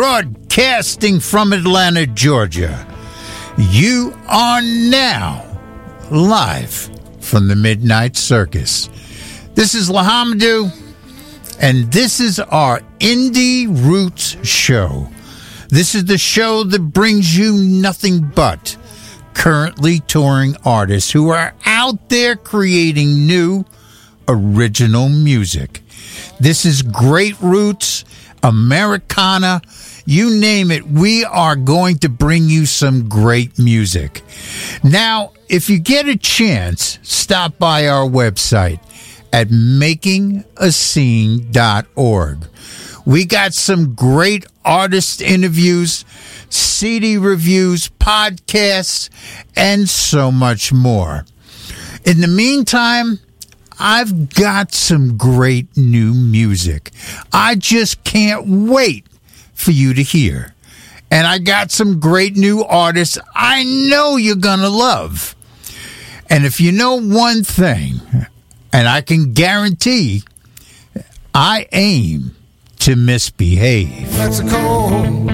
Broadcasting from Atlanta, Georgia. You are now live from the Midnight Circus. This is Lahamadu, and this is our Indie Roots show. This is the show that brings you nothing but currently touring artists who are out there creating new original music. This is Great Roots, Americana, you name it. We are going to bring you some great music. Now, if you get a chance, stop by our website at makingascene.org. We got some great artist interviews, CD reviews, podcasts, and so much more. In the meantime, I've got some great new music. I just can't wait for you to hear. And I got some great new artists I know you're going to love. And if you know one thing, and I can guarantee, I aim to misbehave. That's a cold,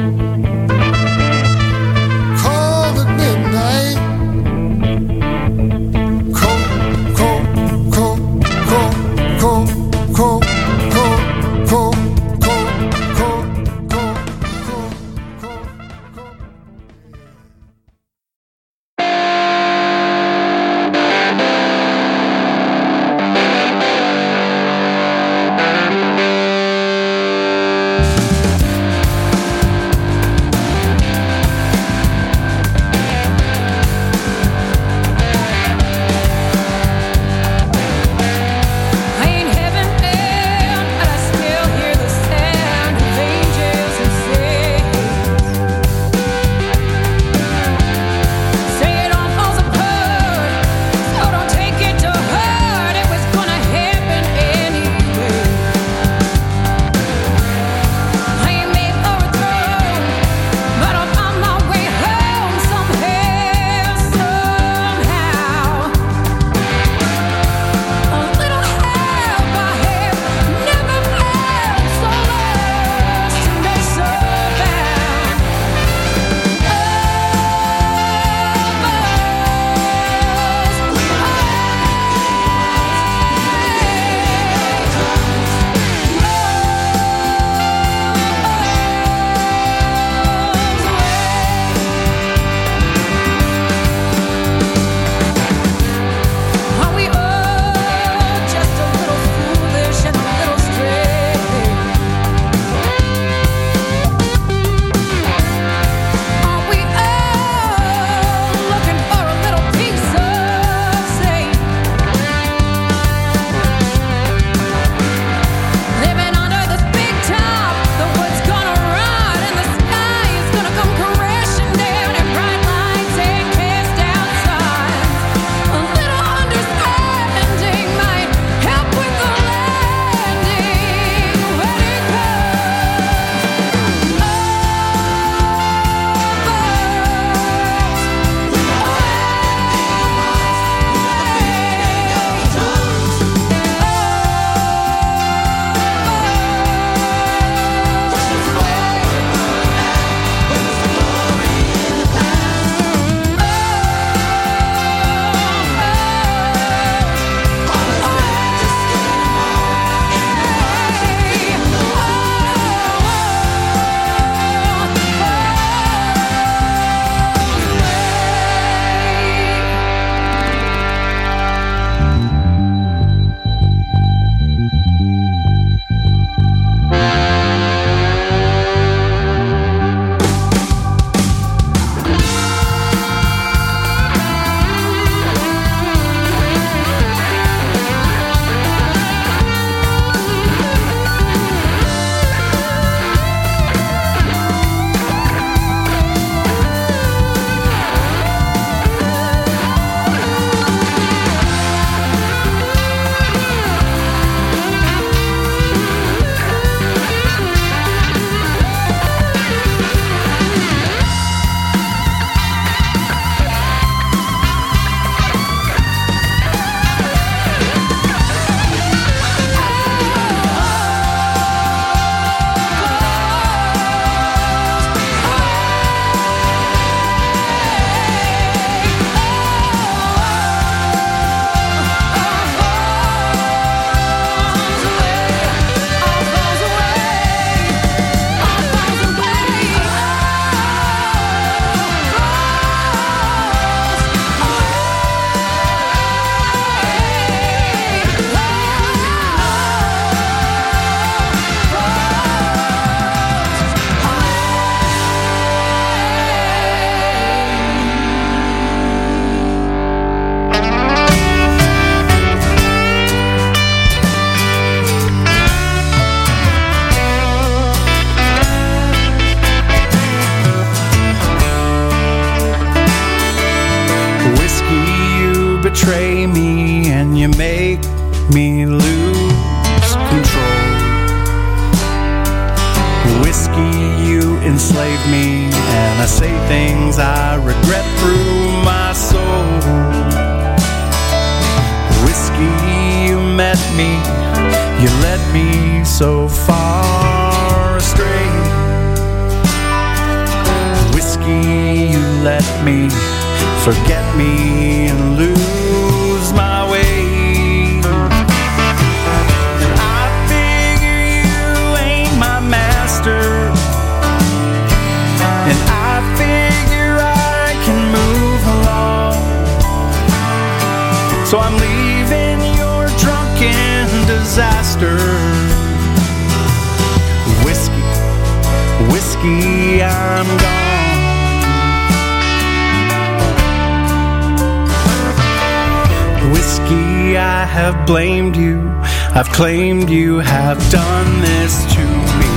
claimed you have done this to me.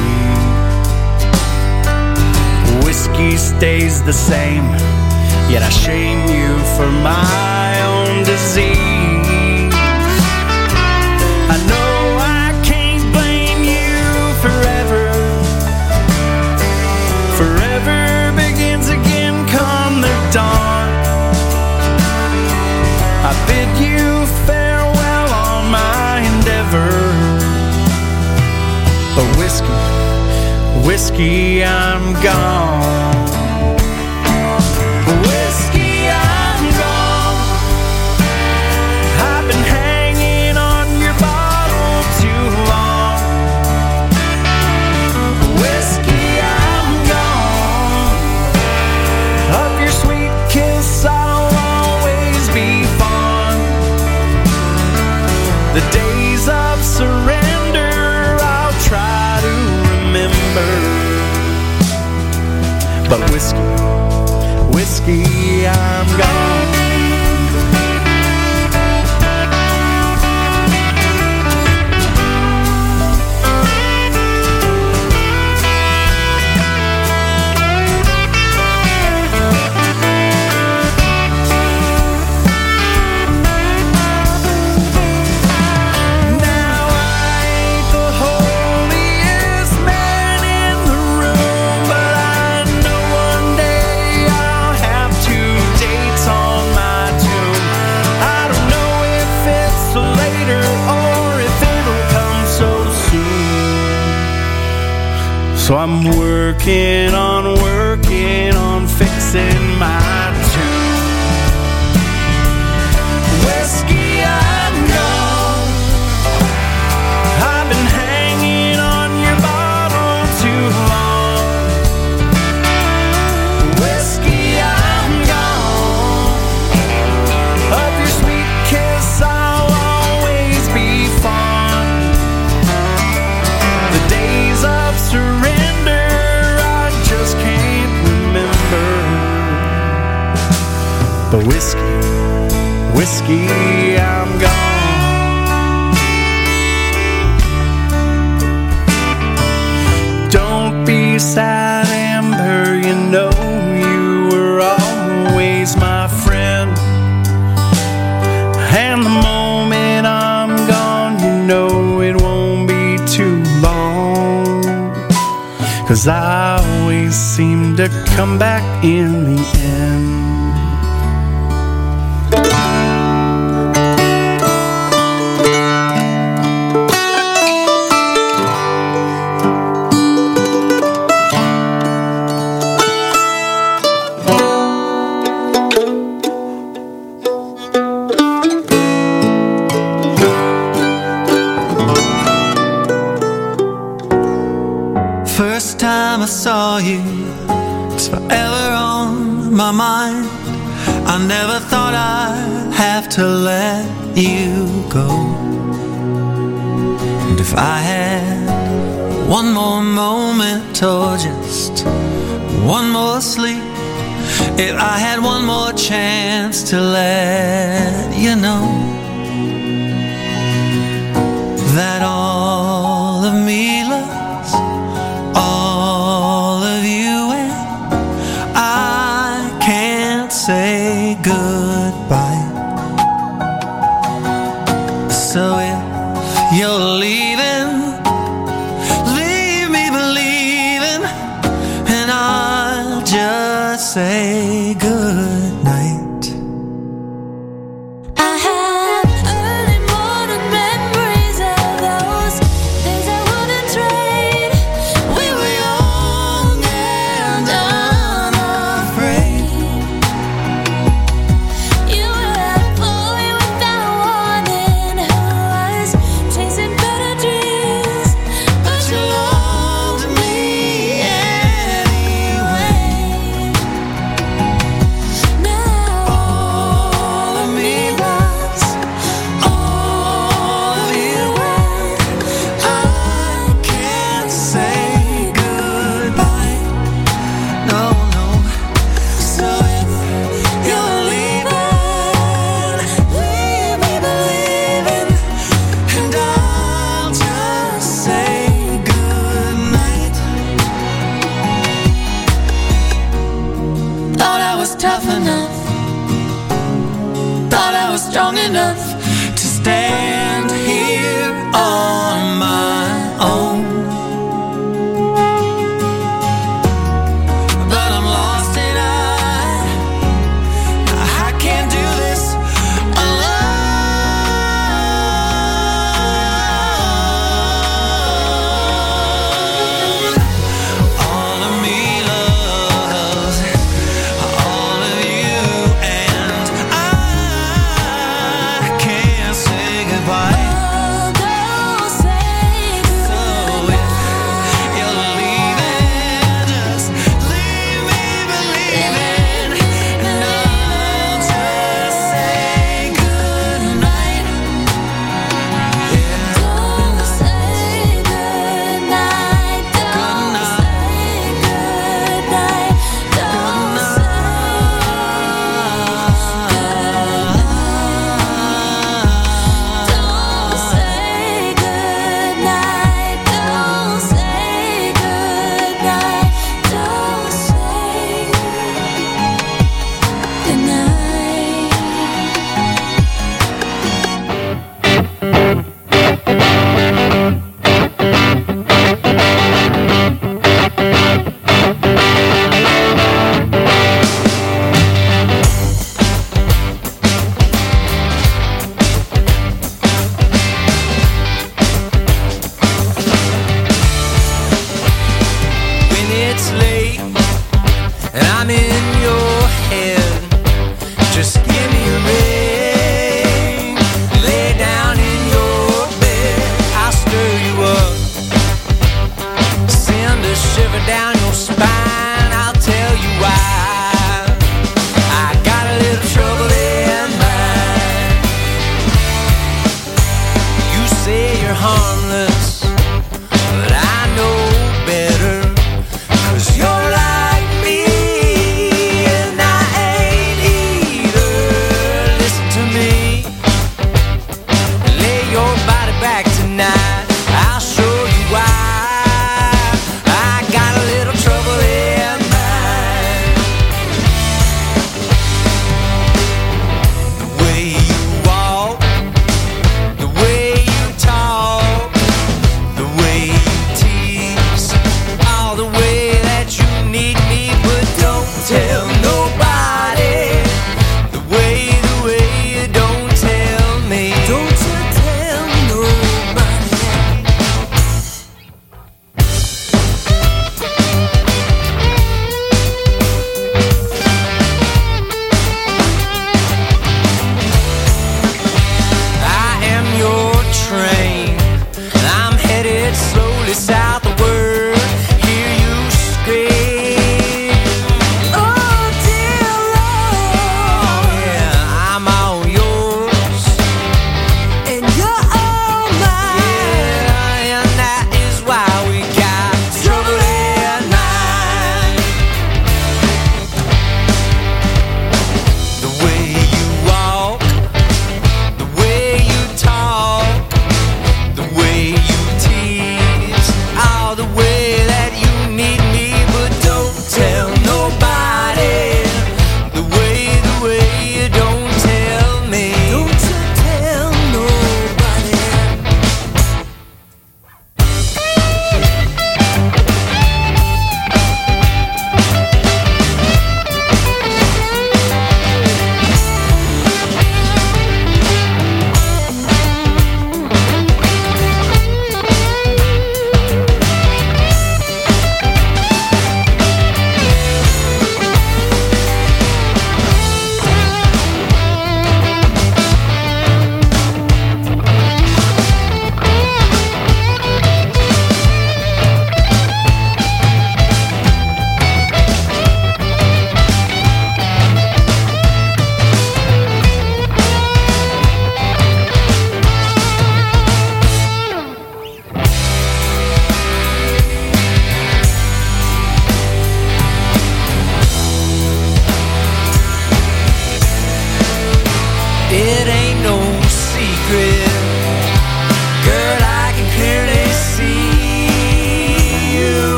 Whiskey stays the same, yet I shame you for my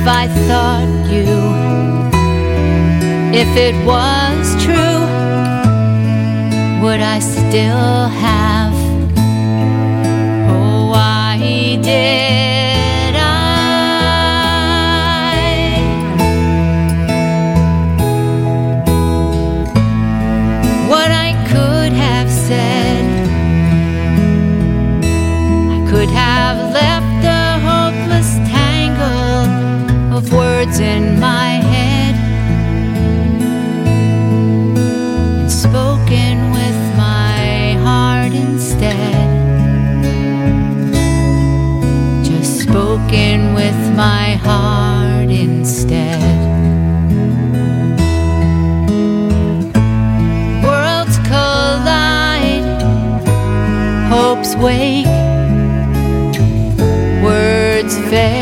If I thought you, if it was true, would I still have? Just with my heart instead. Worlds collide, hopes wake, words fail,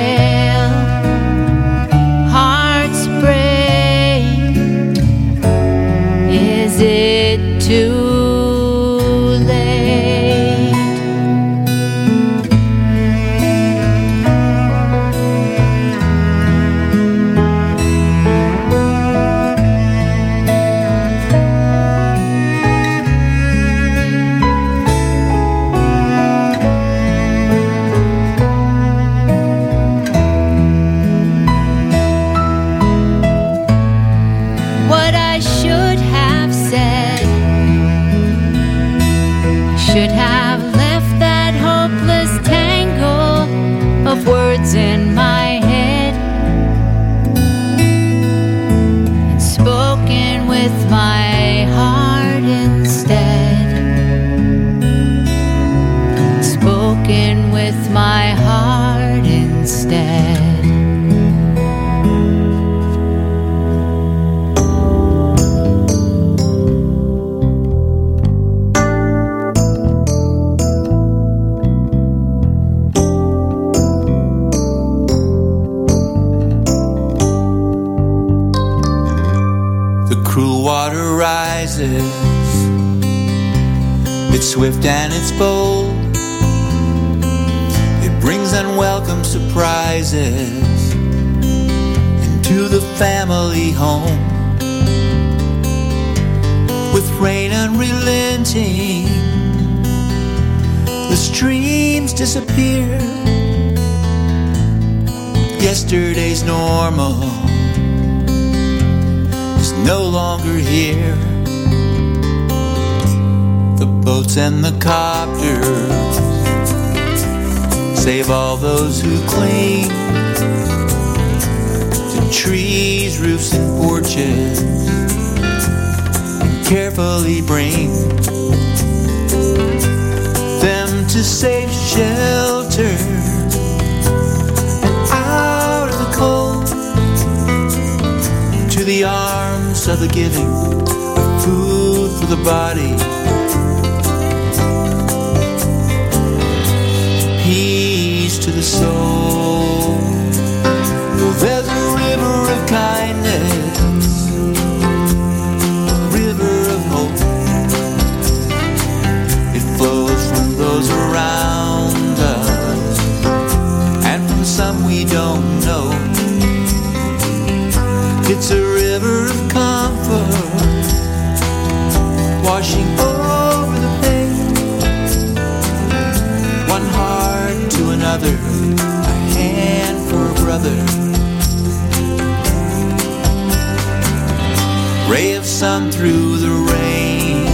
surprises into the family home. With rain unrelenting, the streams disappear. Yesterday's normal is no longer here. The boats and the copters save all those who cling to trees, roofs, and porches. And carefully bring them to safe shelter and out of the cold to the arms of the giving food for the body. To the soul. Well, there's a river of kindness, a river of hope. It flows from those around us and from some we don't know. It's a river of comfort, washing over another, a hand for a brother. Ray of sun through the rain.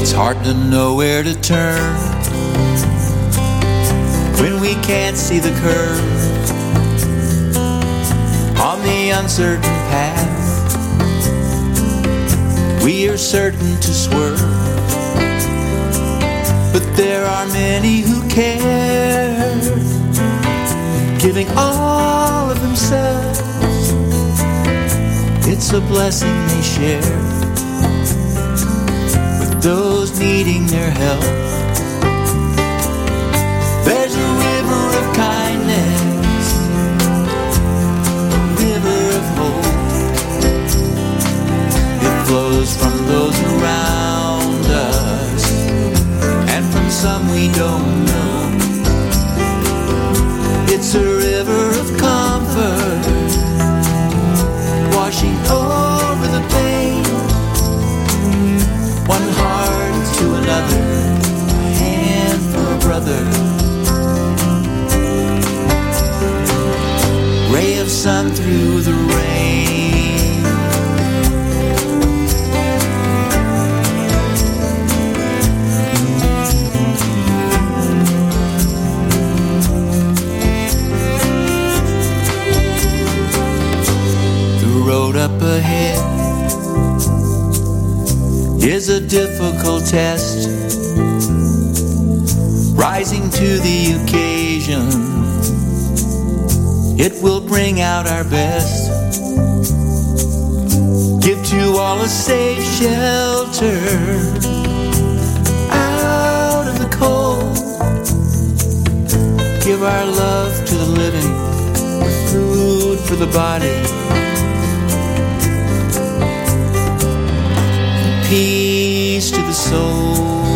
It's hard to know where to turn when we can't see the curve uncertain path we are certain to swerve. But there are many who care, giving all of themselves. It's a blessing they share with those needing their help. those around us, and from some we don't know. It's a river of comfort, washing over the pain, one heart to another, hand for a brother. Ray of sun through the rain is a difficult test. Rising to the occasion, it will bring out our best. Give to all a safe shelter out of the cold. Give our love to the living, food for the body peace to the soul.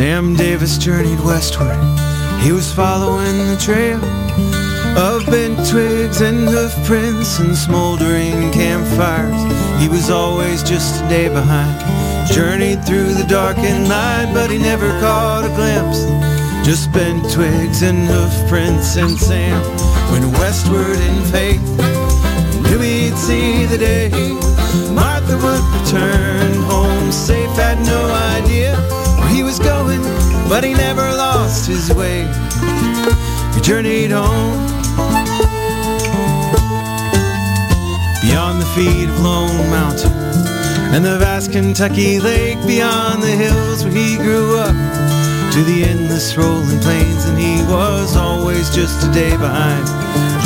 Sam Davis journeyed westward. He was following the trail of bent twigs and hoof prints and smoldering campfires. He was always just a day behind. Journeyed through the darkened night, but he never caught a glimpse. Just bent twigs and hoof prints, and Sam went westward in faith. Knew he'd see the day. Martha would return home safe, had no idea where he was going, but he never lost his way. He journeyed home. Beyond the feet of Lone Mountain and the vast Kentucky lake beyond the hills where he grew up to the endless rolling plains and he was always just a day behind.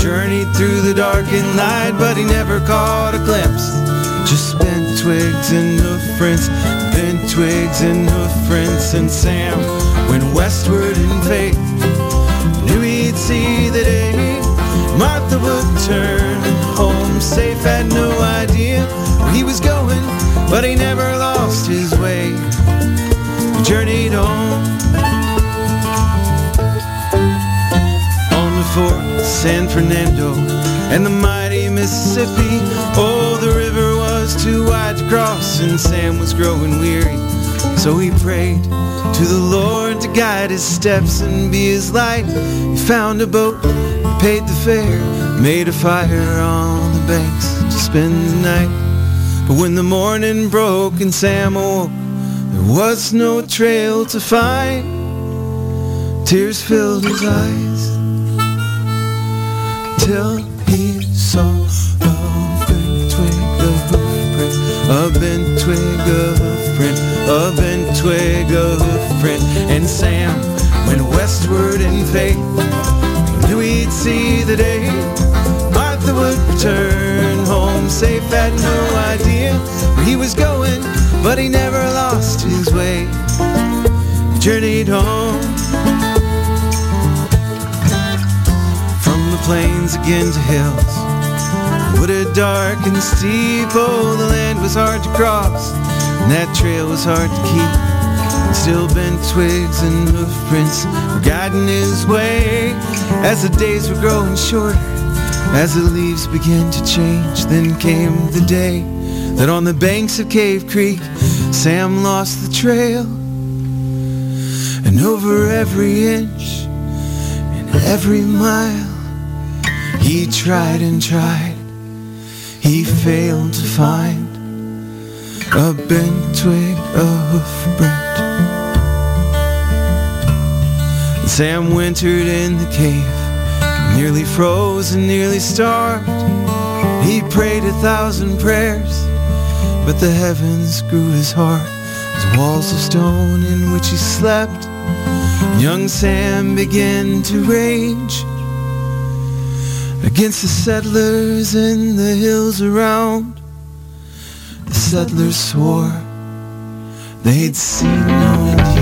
Journeyed through the darkened night but he never caught a glimpse. Just bent twigs and hoof prints bent twigs and hoof prints and Sam went westward in faith knew he'd see the day Martha would turn home safe, had no idea where he was going, but he never lost his way. He journeyed on on the Fort San Fernando and the mighty Mississippi. Oh, the river was too wide to cross, and Sam was growing weary. So he prayed to the Lord to guide his steps and be his light. He found a boat, paid the fare, made a fire on the banks to spend the night. But when the morning broke and Sam awoke, there was no trail to find. Tears filled his eyes till he saw a bent twig of print, a bent twig of print. And Sam went westward in faith. Knew he'd see the day. Martha would return home safe, had no idea where he was going, but he never lost his way. He journeyed home. From the plains again to hills Wooded dark and steep Oh, the land was hard to cross And that trail was hard to keep. Still bent twigs and hoof prints Were guiding his way. As the days were growing shorter As the leaves began to change Then came the day That on the banks of Cave Creek Sam lost the trail. And over every inch and every mile he tried and tried, he failed to find a bent twig of Brent. Sam wintered in the cave, nearly froze and nearly starved. He prayed a thousand prayers, but the heavens grew his heart as walls of stone in which he slept. Young Sam began to rage against the settlers in the hills around. The settlers swore they'd seen no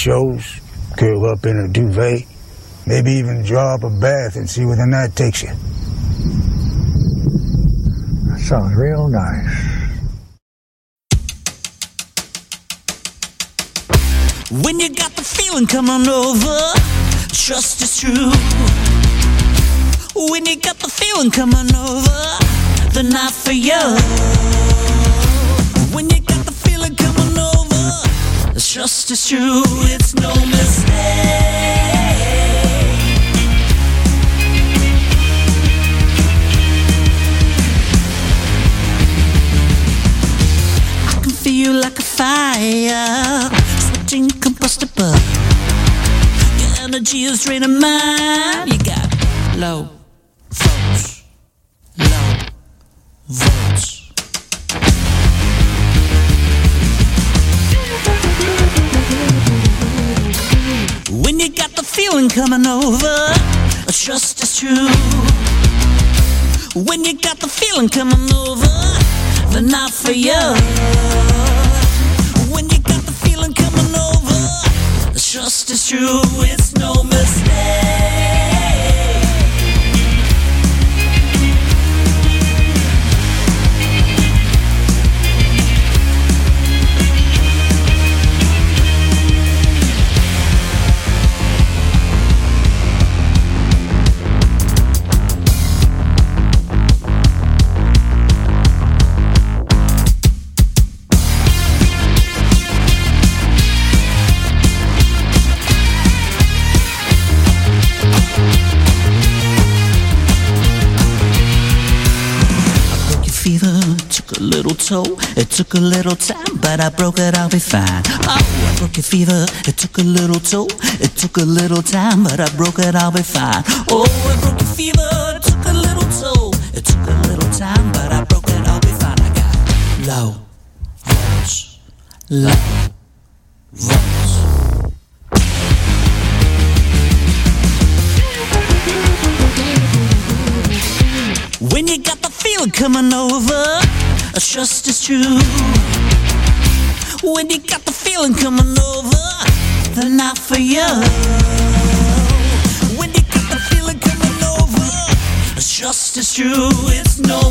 shows, curl up in a duvet, maybe even draw up a bath and see where the night takes you. That sounds real nice. Feeling coming over, the night for you. Took a little time, but I broke it, I'll be fine. Oh, I broke your fever, it took a little toll. It took a little time, but I broke it, I'll be fine. Oh, I broke your fever, it took a little toll. It took a little time, but I broke it, I'll be fine. I got low volts, low true. When you got the feeling coming over, the night for you. When you got the feeling coming over, trust is true. It's no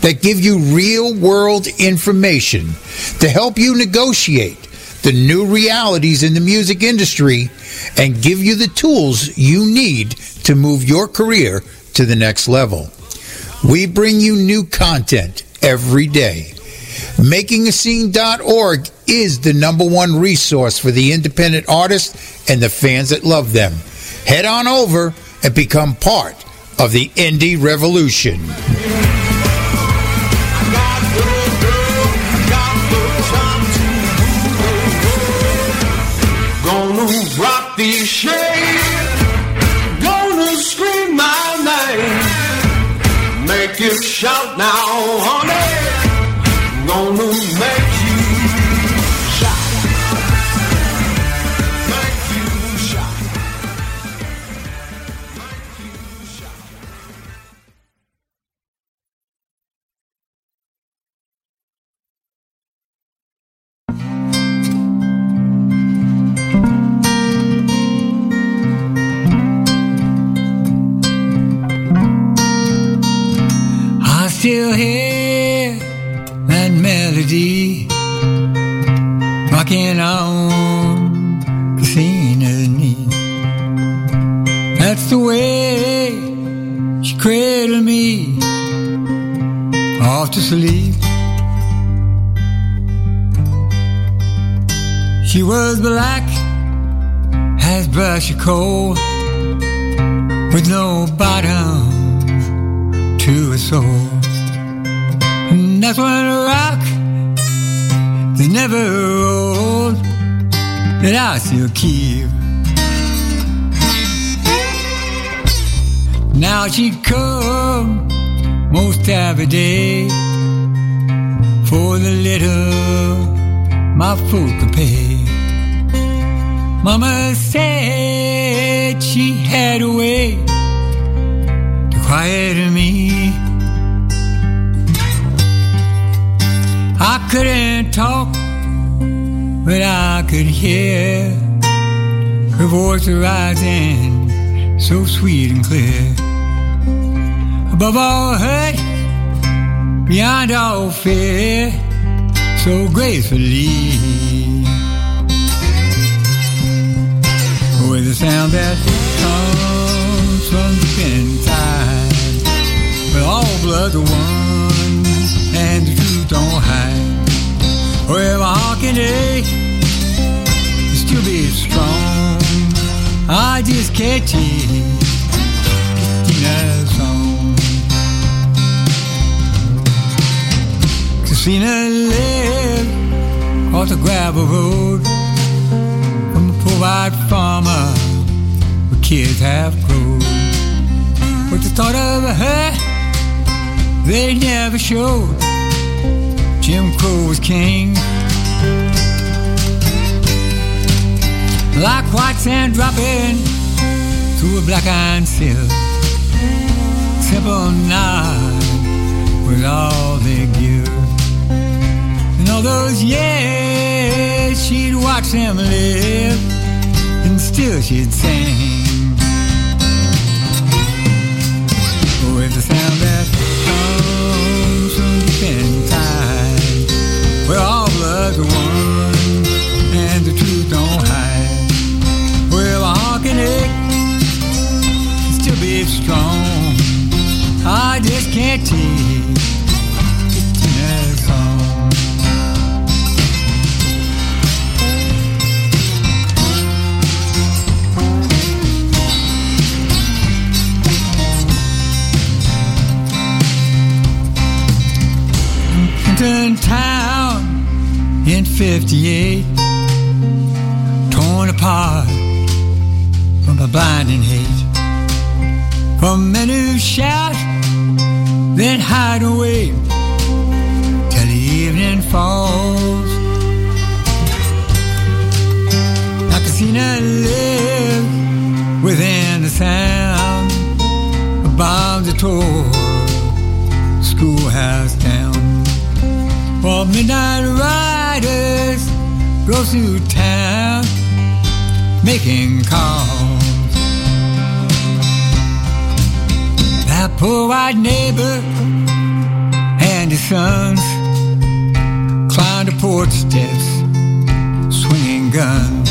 that give you real world information to help you negotiate the new realities in the music industry and give you the tools you need to move your career to the next level. We bring you new content every day. MakingAScene.org is the number one resource for the independent artists and the fans that love them. Head on over and become part of the indie revolution. Rock these shades. Gonna scream my name. Make you shout now, honey. Gonna make still hear that melody rocking on Christina's knee. That's the way she cradled me off to sleep. She was black as brushy coal with no bottom to a soul. That's when a rock that never rolled that I still keep. Now she'd come most every day for the little my food could pay. Mama said she had a way to quiet me. I couldn't talk, but I could hear her voice rising so sweet and clear. Above all hurt, beyond all fear, so gracefully. With a sound that comes from deep inside, where all blood's one and the truth don't hide. Where my heart can ache, still be strong. I just can't take Christina's song. Christina lived across the gravel road from a poor white farmer where kids have grown. With the thought of her, they never showed. Jim Crow was king. Like white sand dropping through a black iron sill. Simple nod was all they give. And all those years she'd watch them live, and still she'd sing. I just can't song. Compton town in 58, torn apart from a blinding hate. From men who shout, then hide away till the evening falls. I can see none live within the sound bombs that tore schoolhouse down. While midnight riders go through town making calls. Poor white neighbor and his sons climbed the porch steps, swinging guns.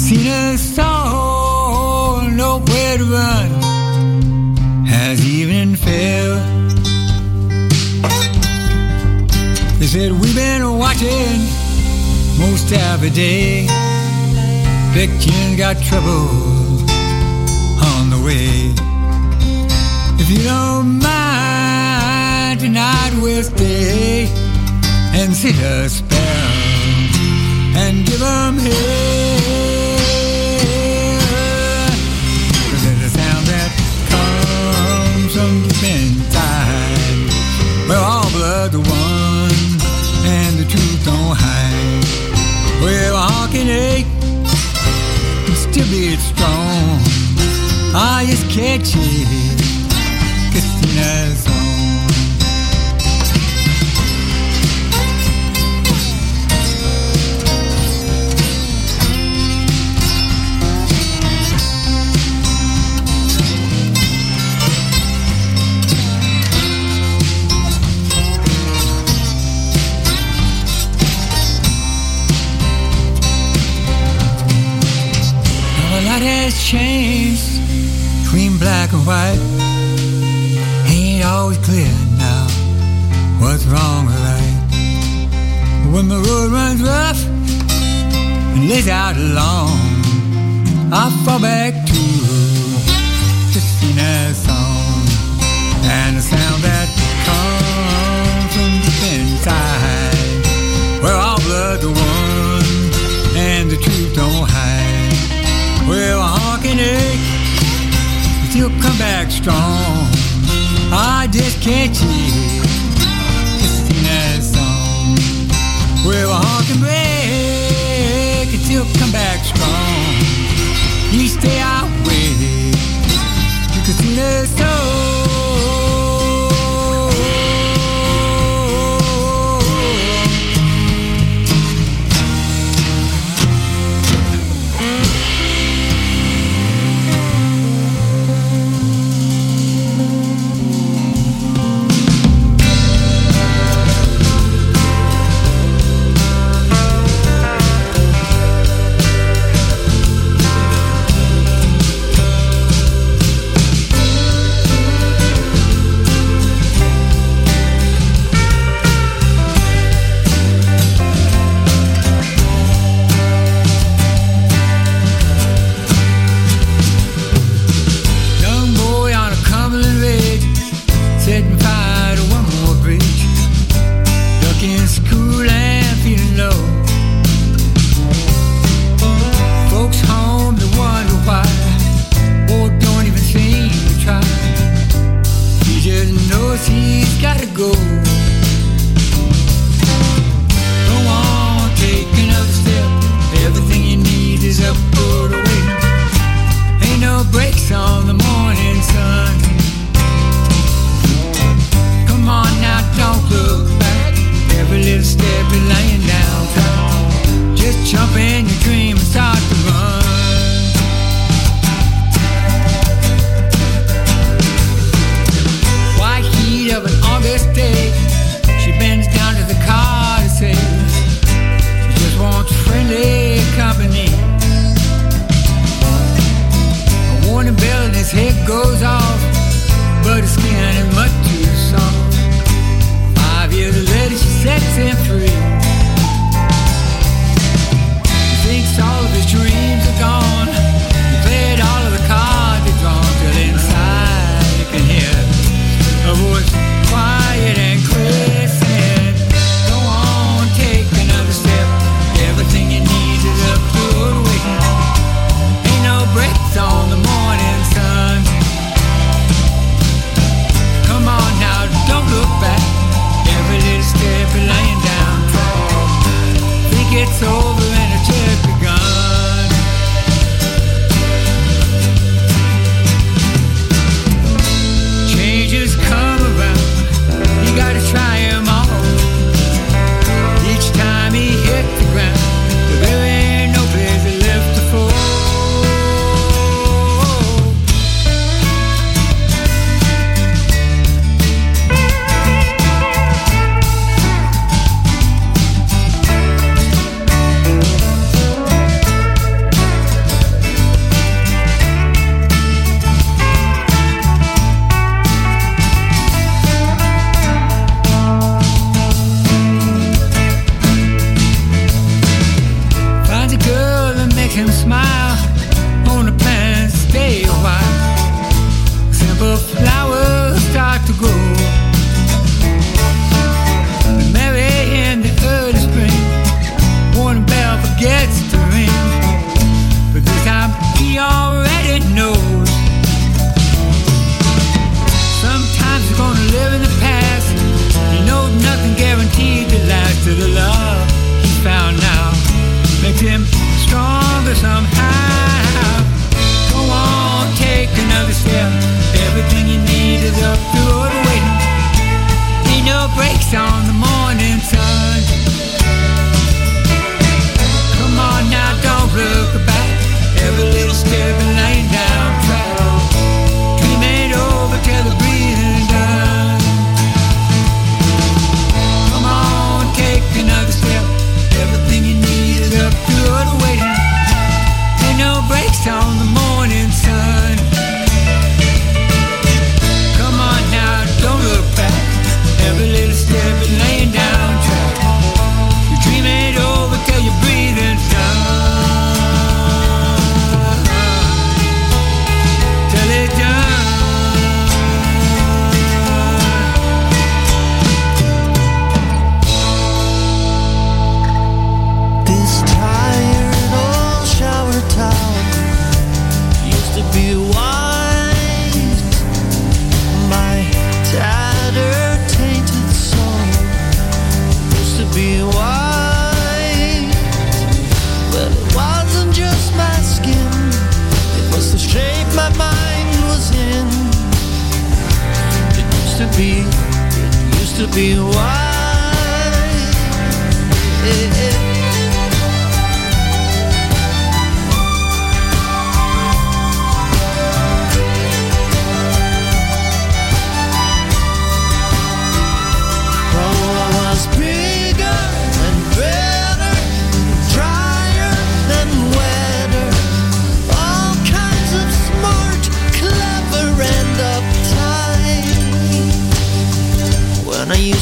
Seen a soul, nowhere to run as evening fell. They said we've been watching most every day. Victims got trouble on the way. You don't mind, tonight we'll stay and sit a spell and give 'em hell. Cause there's a sound that comes from inside where all blood's one and the truth don't hide. Where a heart eh? can ache and still be strong. Ah, I just catch it, changed between black and white. Always clear now what's wrong or right. When the road runs rough and lays out long, I fall back to Christina's song and the sound that comes from deep inside, where all blood's one and the truth don't hide. Well, a can ache, but you'll come back strong. I just can't cheat Christina's song. Well, a heart can break, you'll come back strong. You stay out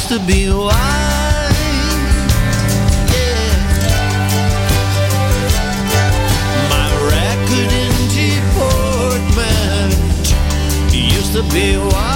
to be used to be white.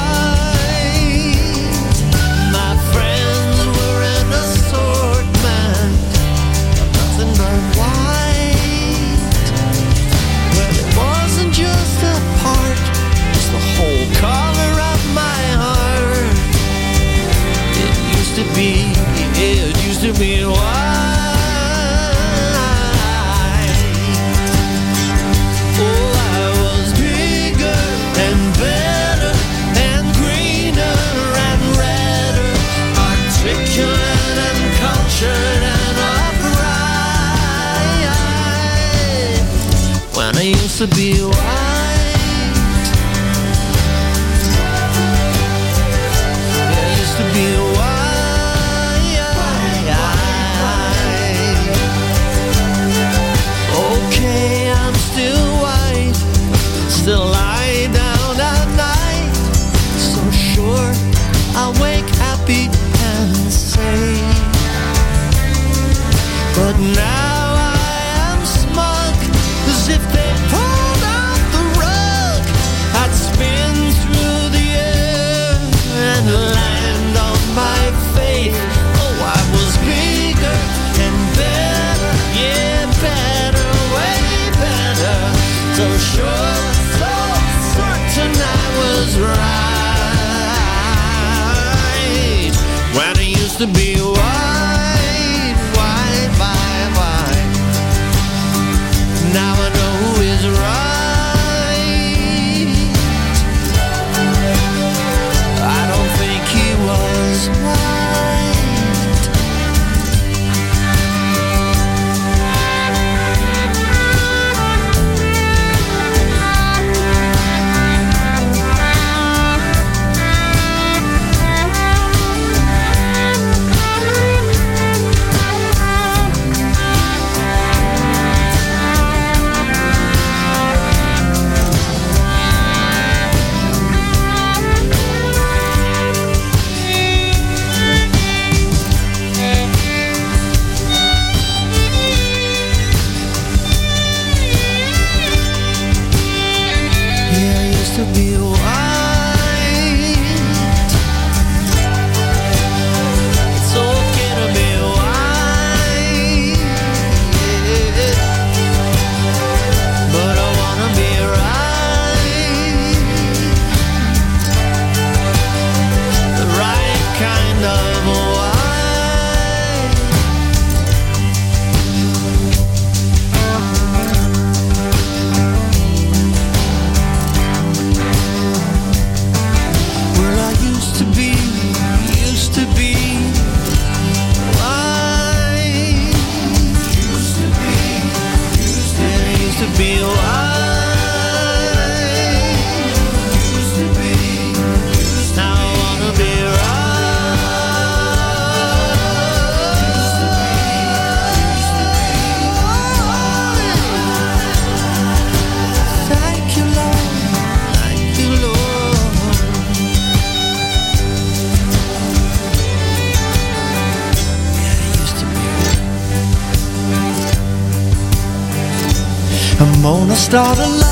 Start a love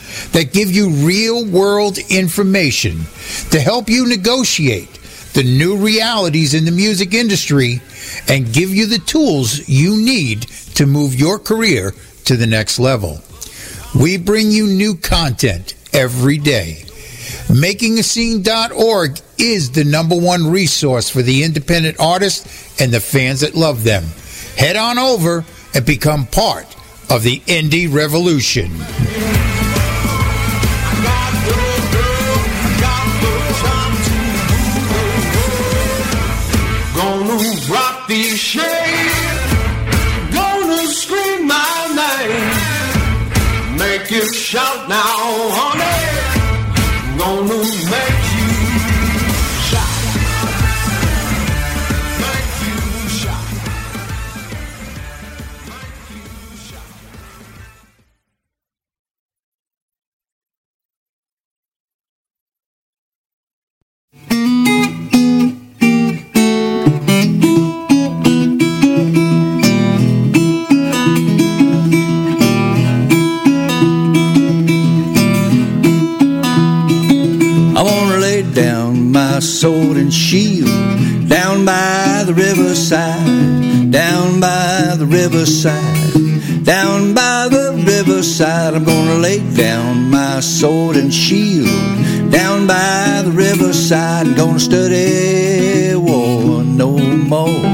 that give you real world information to help you negotiate the new realities in the music industry and give you the tools you need to move your career to the next level. We bring you new content every day. MakingAScene.org is the number one resource for the independent artists and the fans that love them. Head on over and become part of the indie revolution. Shield down by the riverside, down by the riverside, down by the riverside. I'm gonna lay down my sword and shield down by the riverside. I'm gonna study war no more.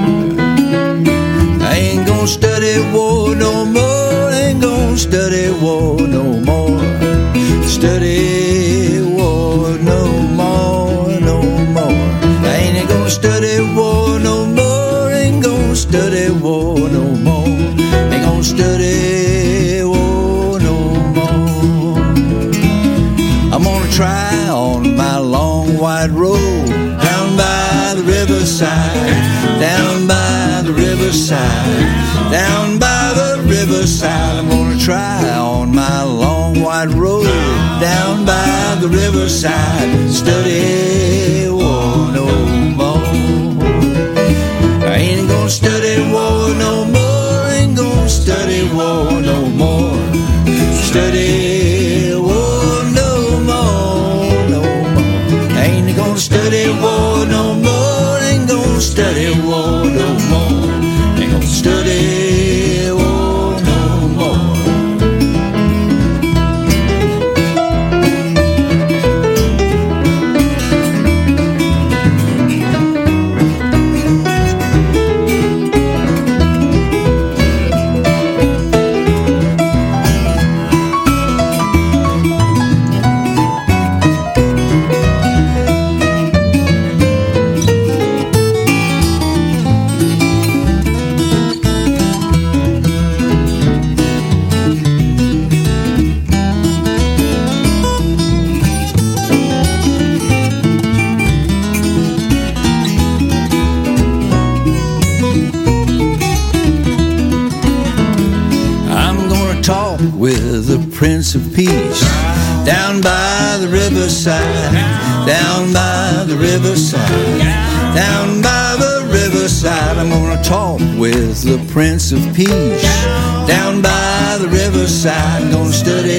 I ain't gonna study war no more. Ain't gonna study war no more. Study Gonna study war no more. I'm gonna try on my long white road down by the riverside, down by the riverside, down by the riverside. I'm gonna try on my long white road down by the riverside, study Study Prince of Peace. Down by the riverside, gonna study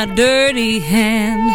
my dirty hand?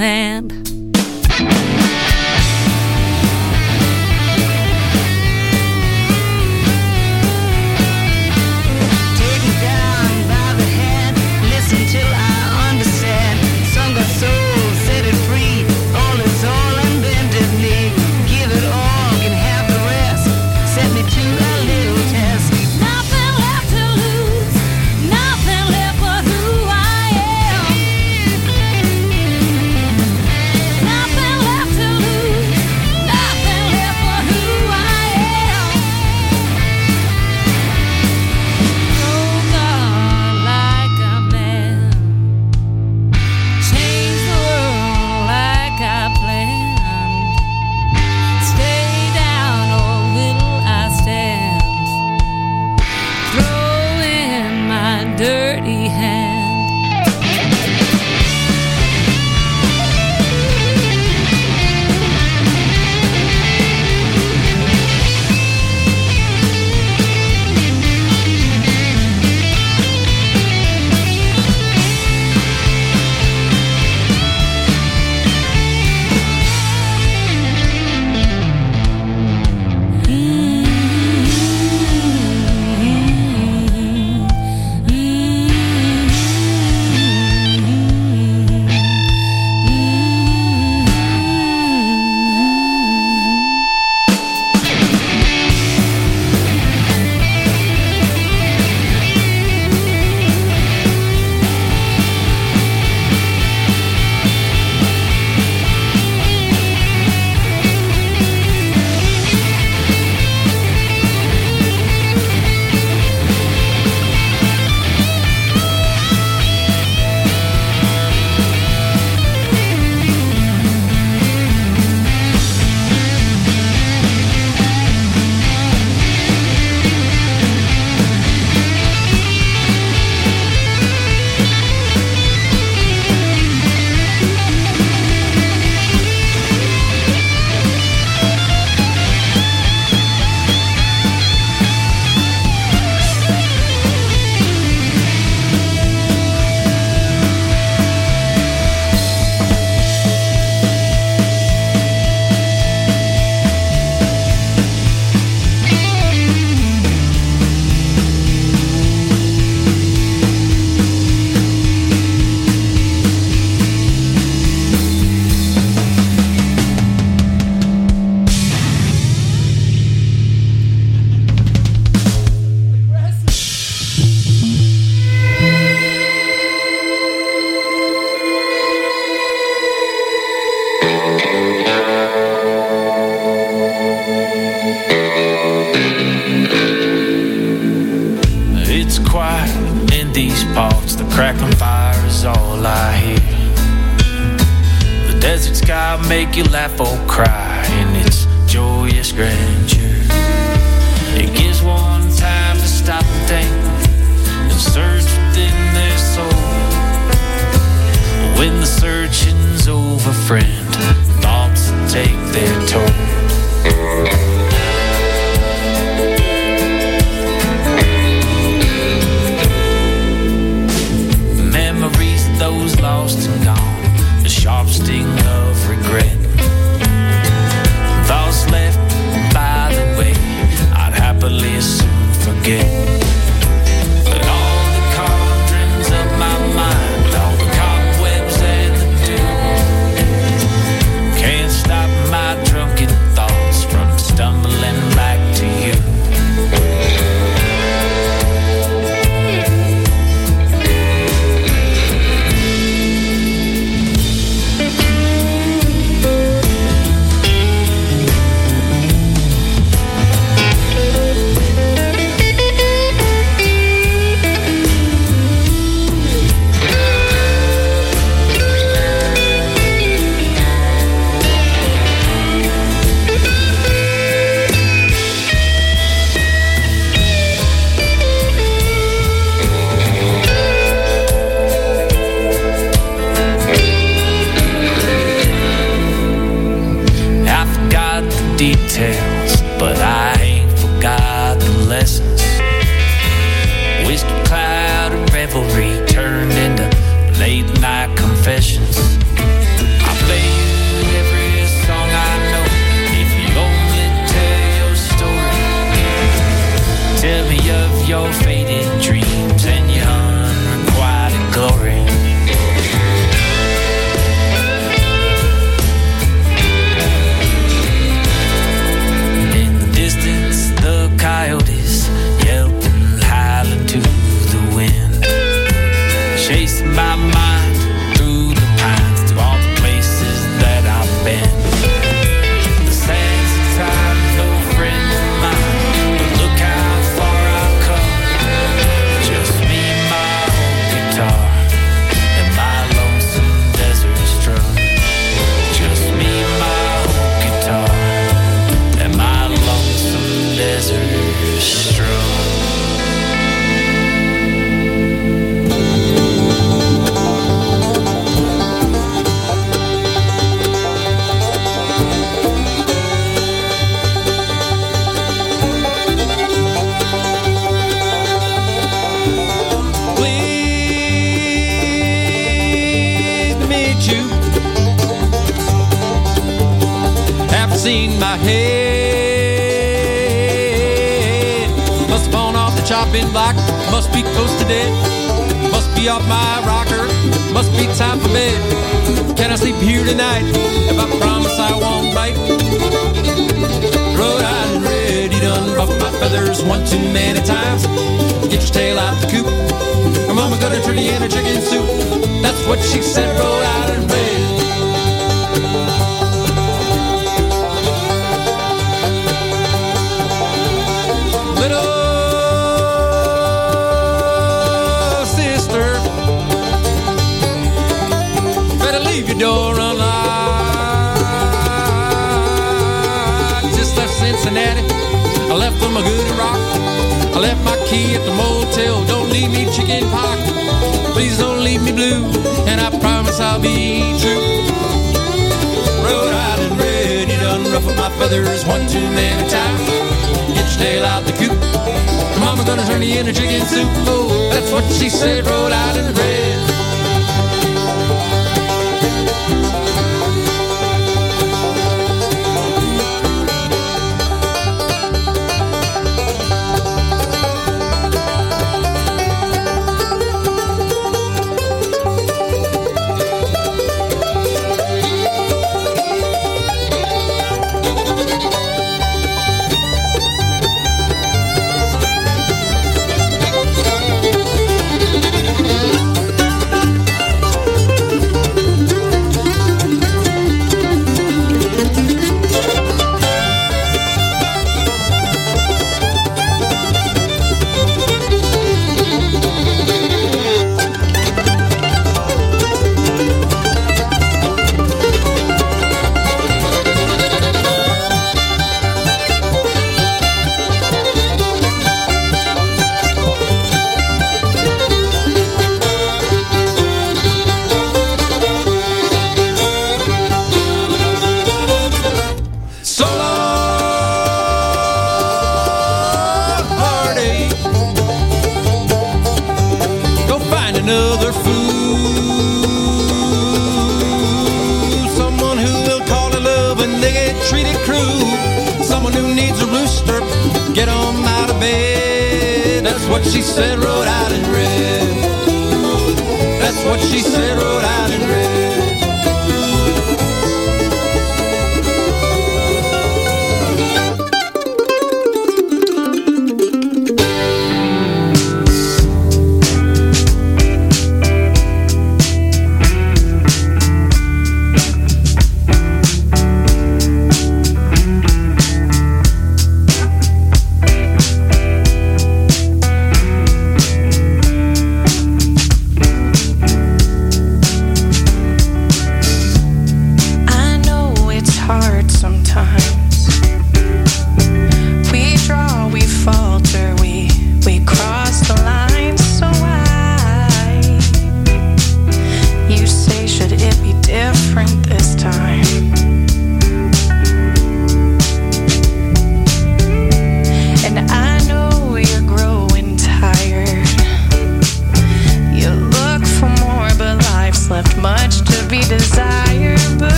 And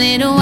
little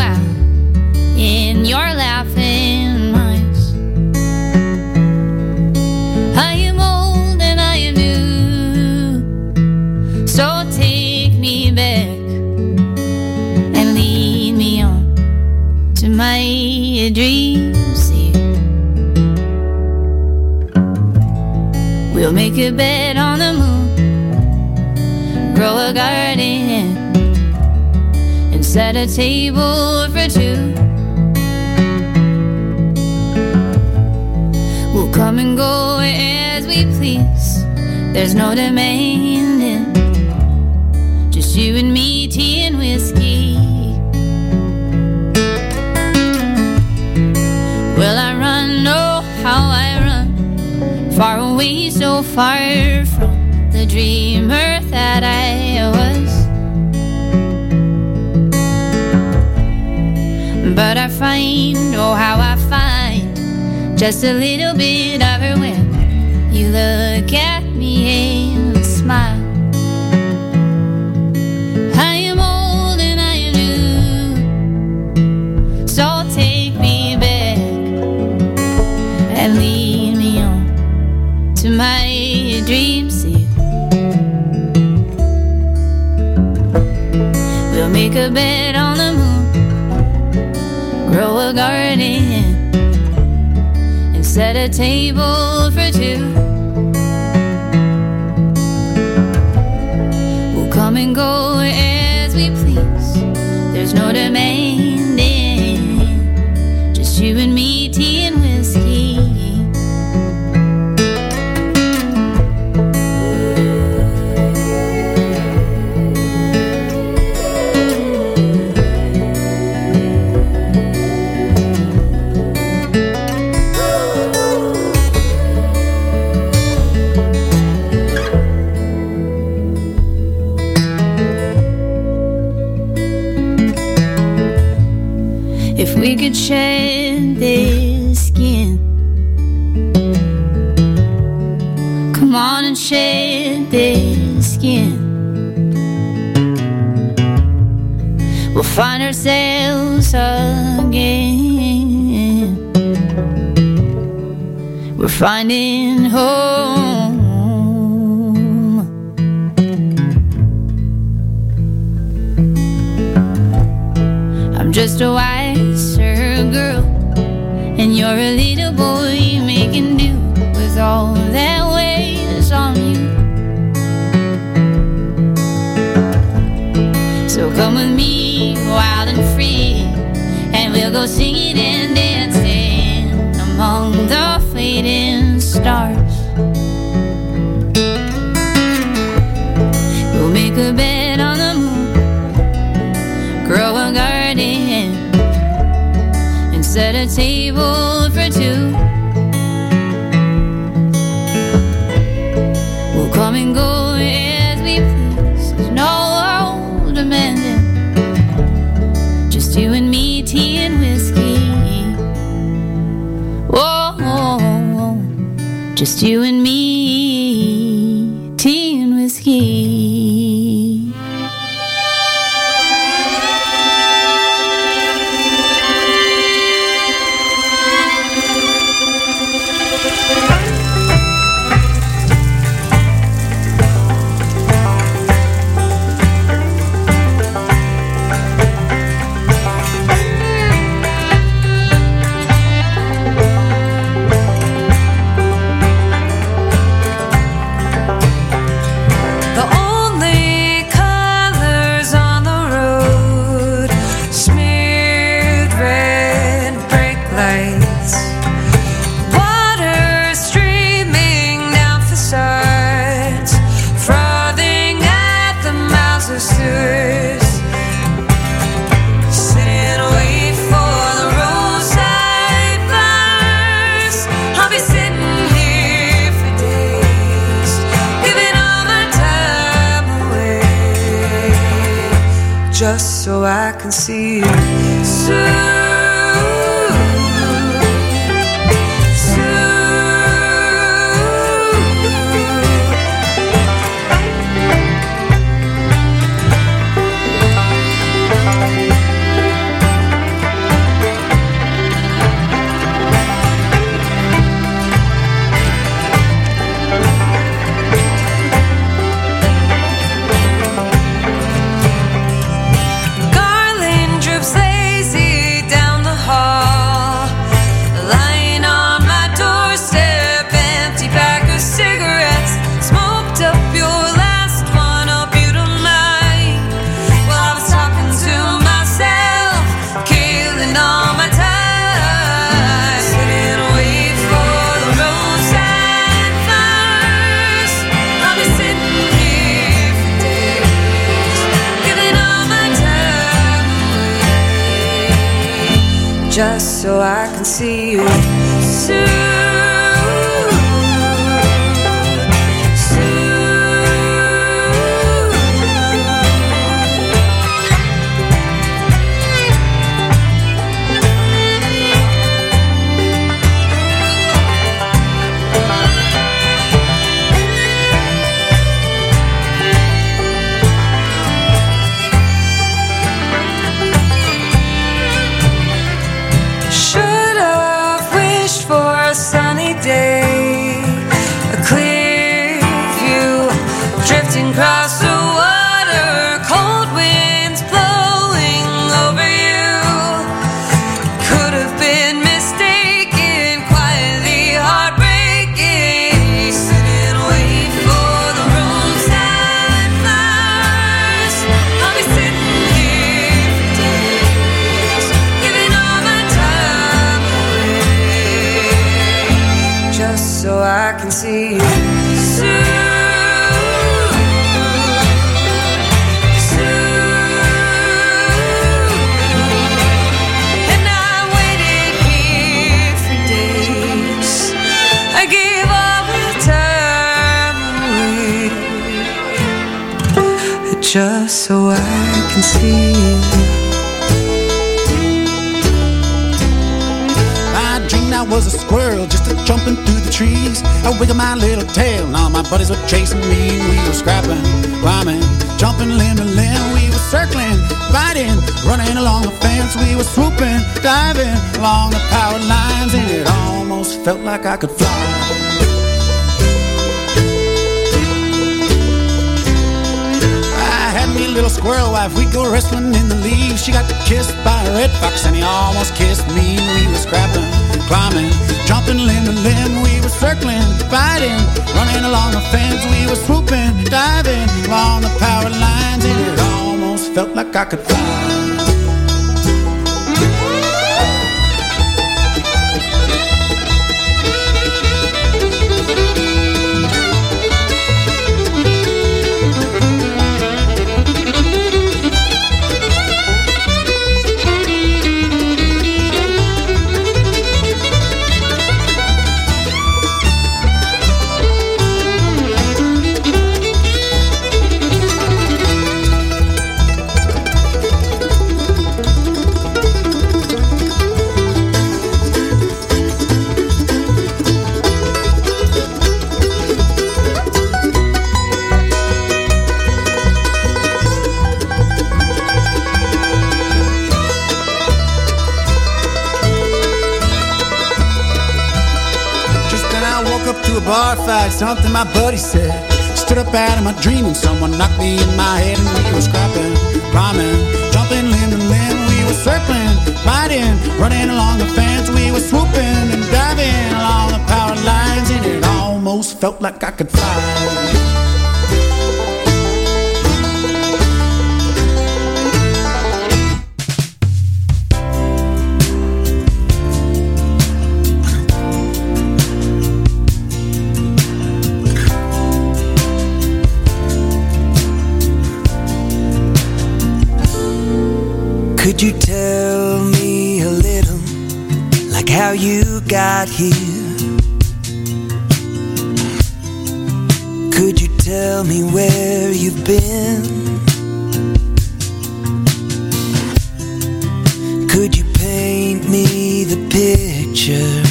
picture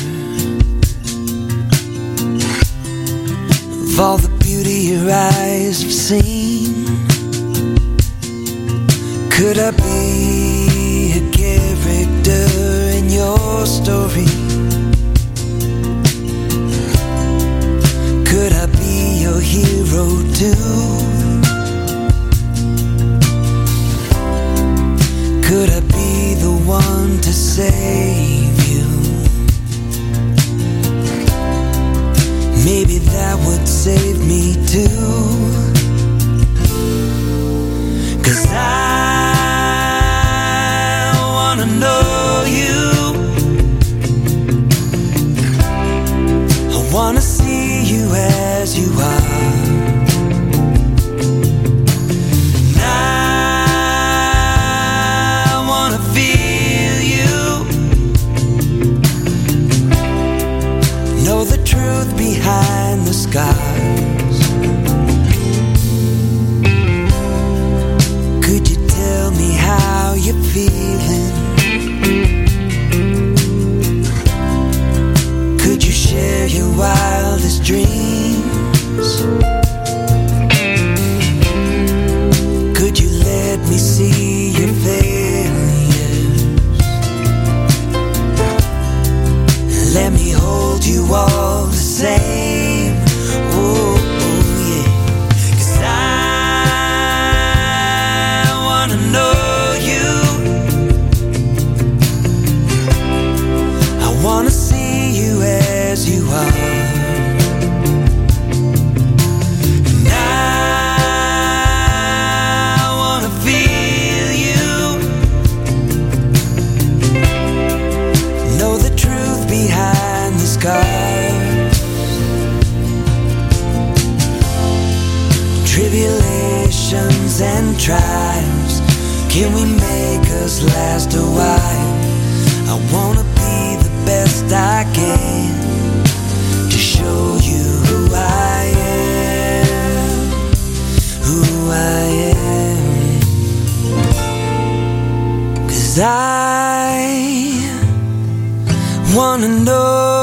of all the beauty your eyes have seen. Could I be a character in your story? Could I be your hero too? Could I be the one to save? Maybe that would save me too. Cause I wanna know you. I wanna see you wonder why I wanna be the best I can to show you who I am, who I am. Cause I wanna know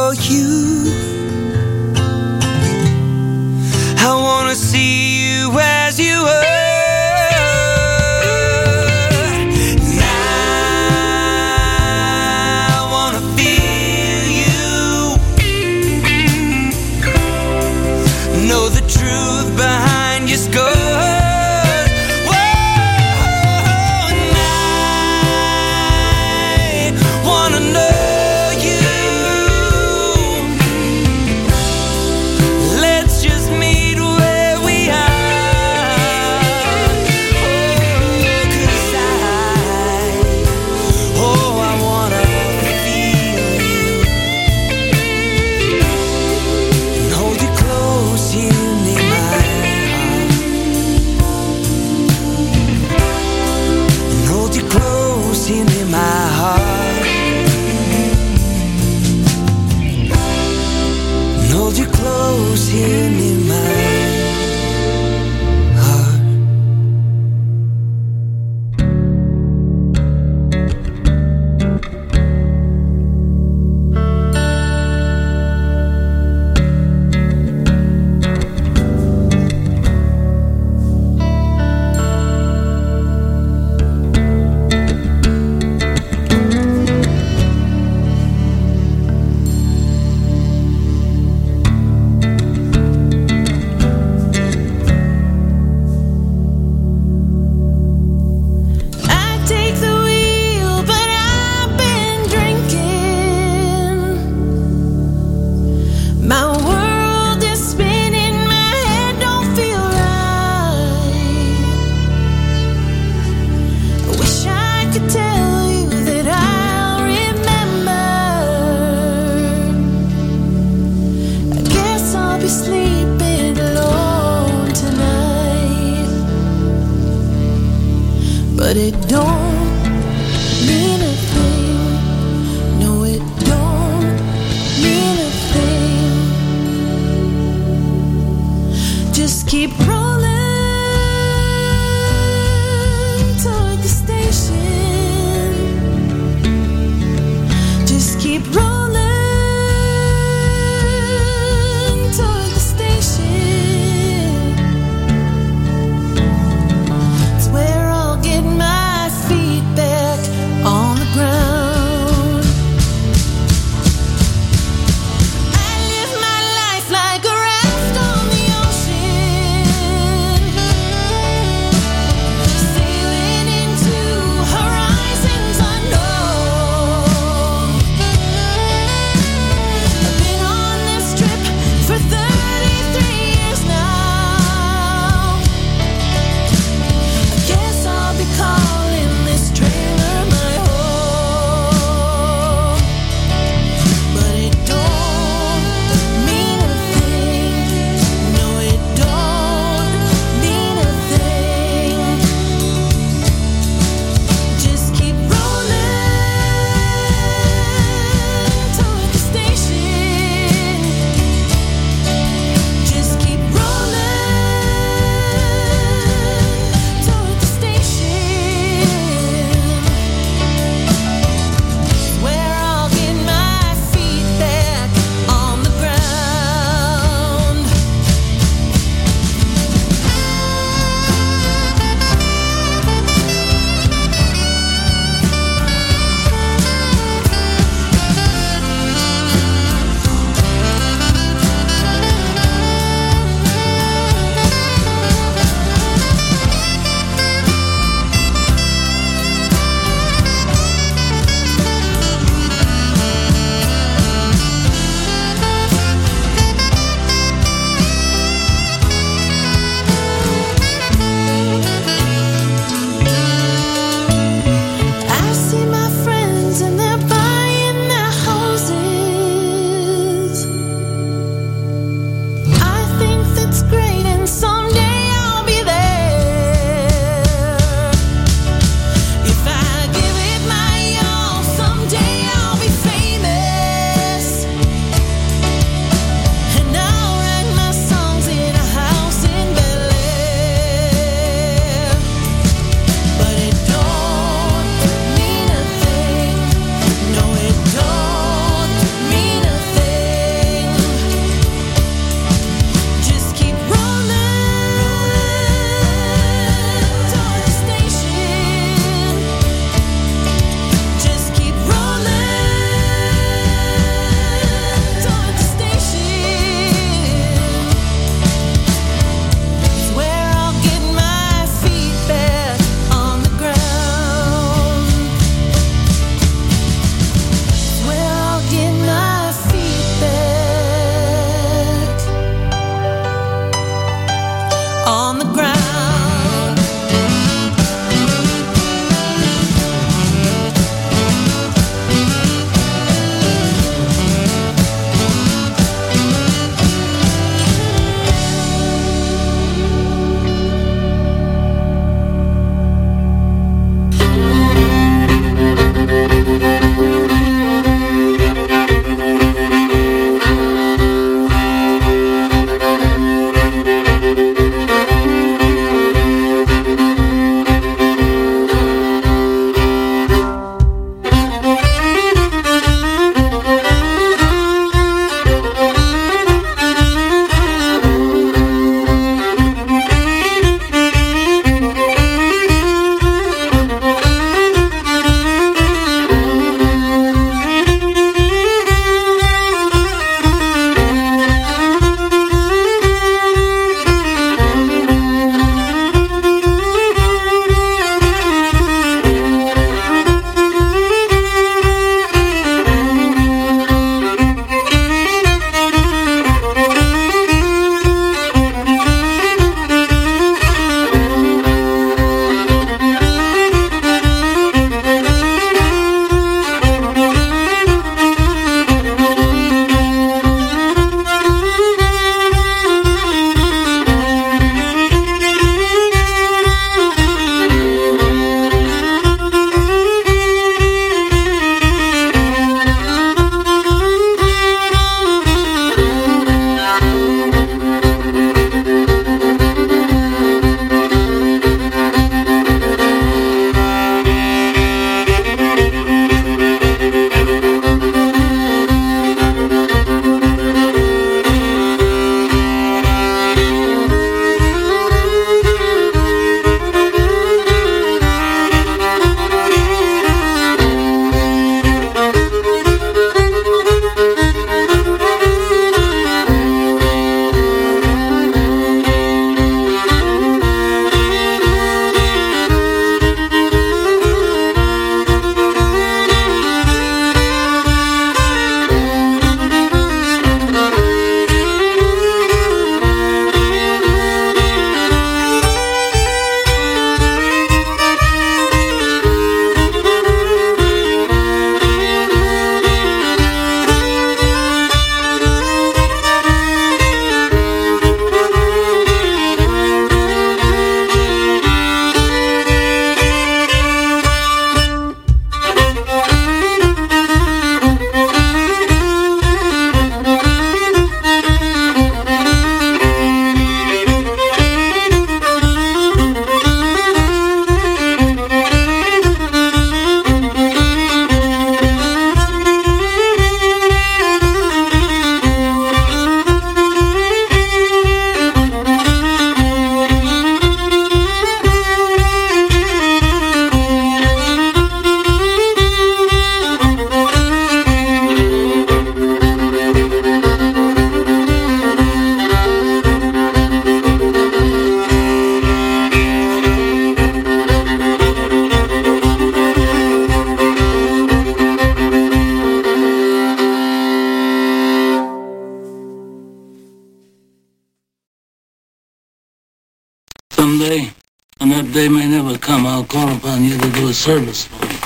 day may never come. I'll call upon you to do a service for me.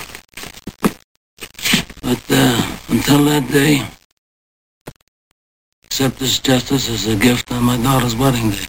But uh, until that day, accept this justice as a gift on my daughter's wedding day.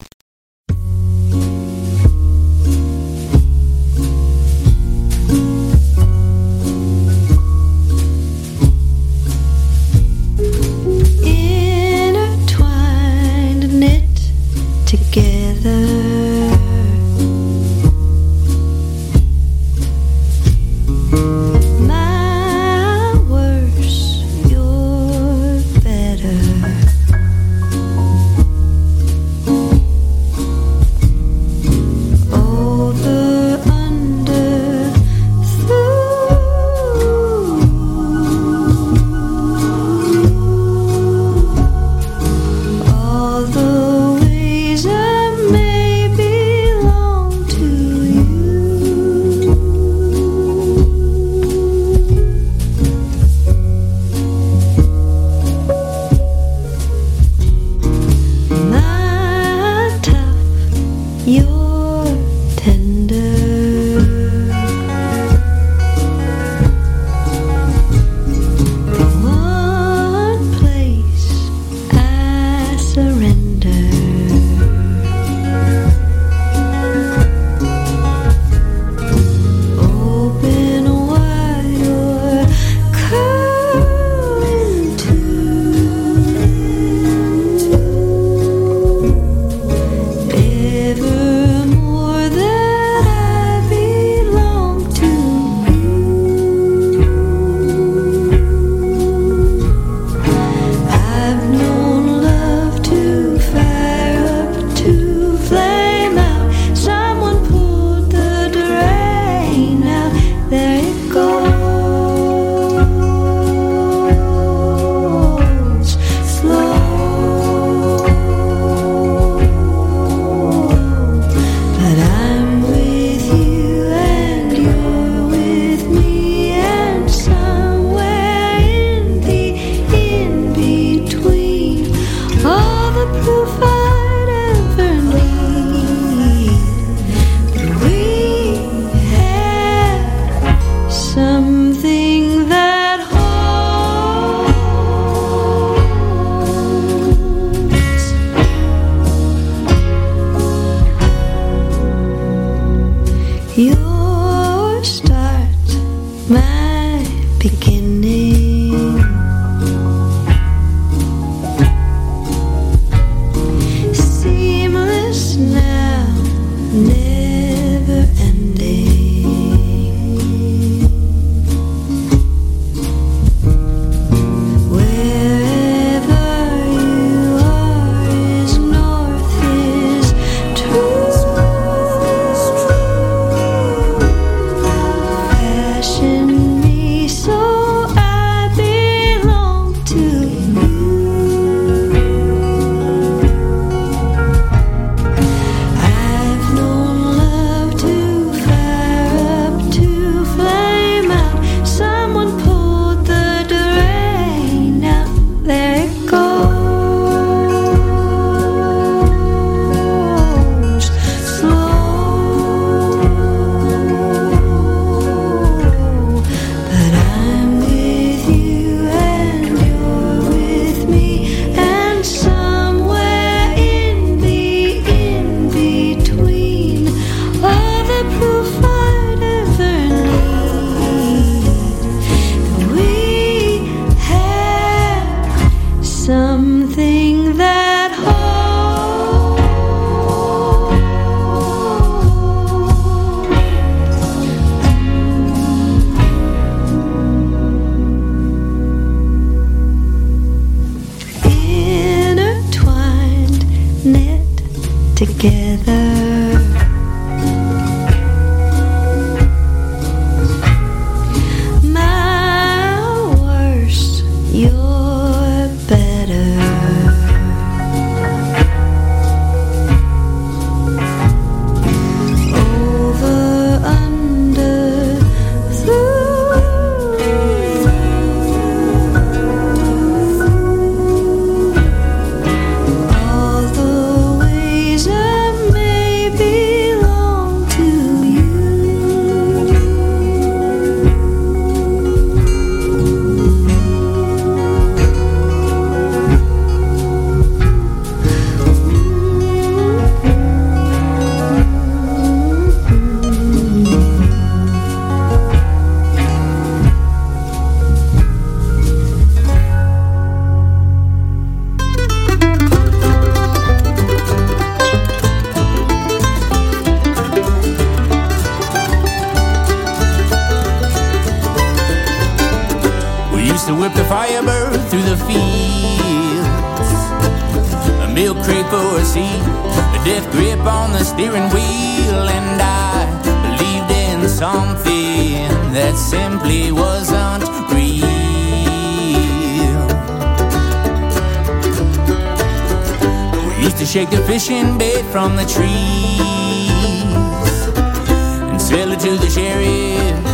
To the sheriff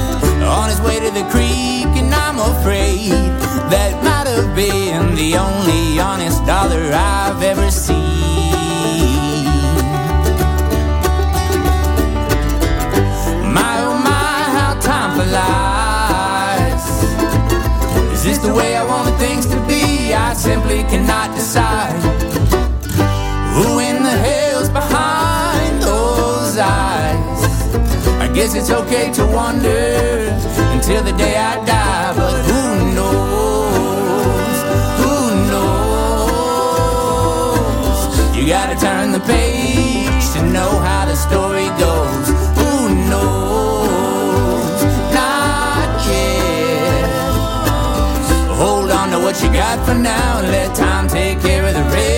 on his way to the creek. And I'm afraid that might have been the only honest dollar I've ever seen. My oh my, how time flies. Is this the way I wanted things to be? I simply cannot decide. It's okay to wonder until the day I die, but who knows? Who knows? You gotta turn the page to know how the story goes. Who knows? Not yet. Hold on to what you got for now and let time take care of the rest.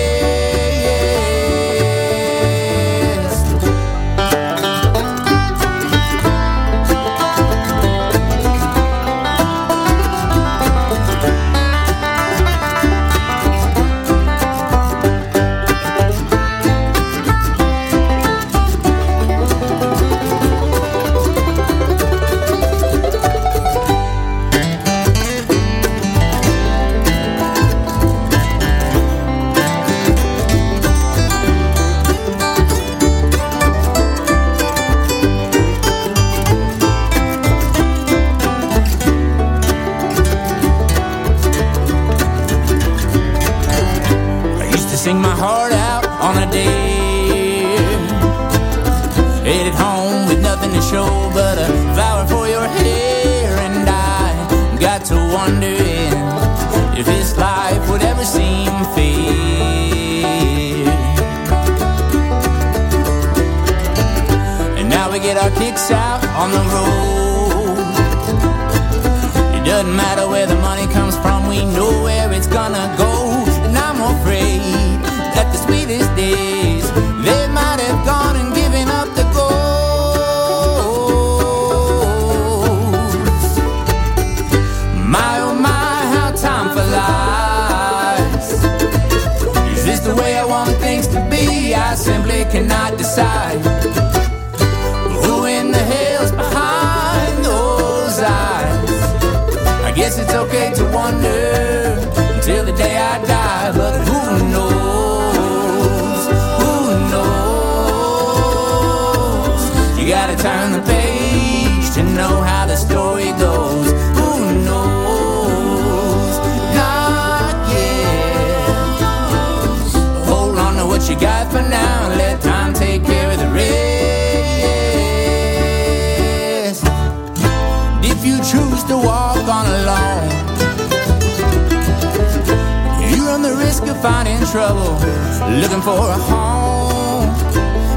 Cannot trouble, looking for a home.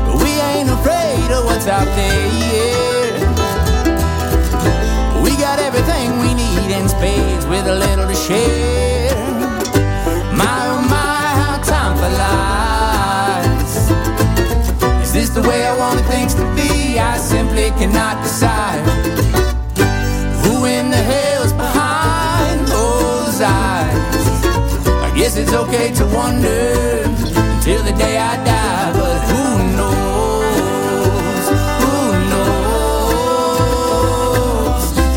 But we ain't afraid of what's out there. We got everything we need in spades with a little to share. My oh my, how time flies. Is this the way I wanted things to be? I simply cannot decide. It's okay to wonder until the day I die, but who knows? Who knows?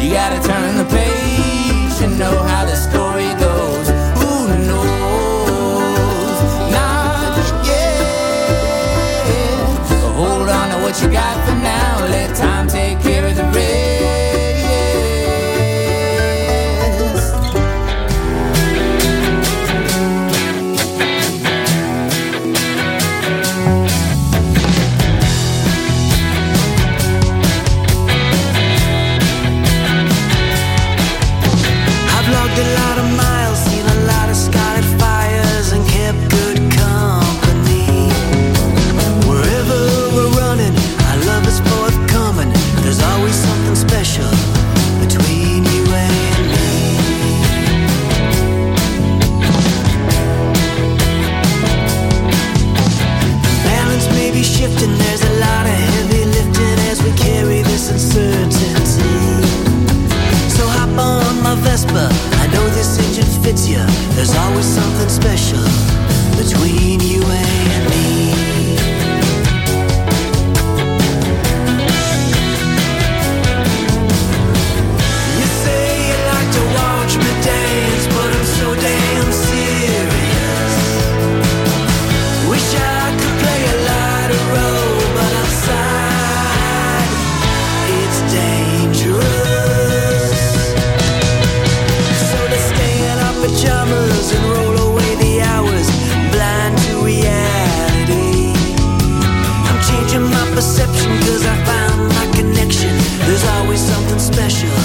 You gotta turn the page to know how the story goes. Who knows? Not yet. So hold on to what you got for now. Let time hits you, there's always something special. perception Cause I found my connection. There's always something special.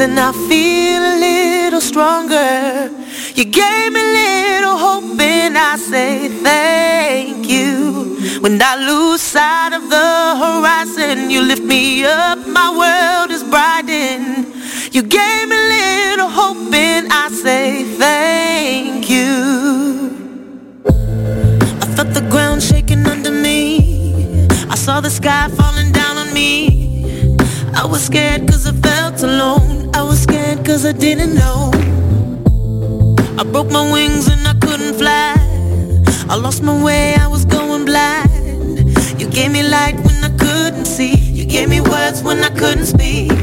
and I feel a little stronger. You gave me little hope and I say thank you. When I lose sight of the horizon, you lift me up, my world is brightened. You gave me little hope and I say thank you. I felt the ground shaking under me. I saw the sky falling down on me. I was scared didn't know. I broke my wings and I couldn't fly. I lost my way, I was going blind. You gave me light when I couldn't see. You gave me words when I couldn't speak.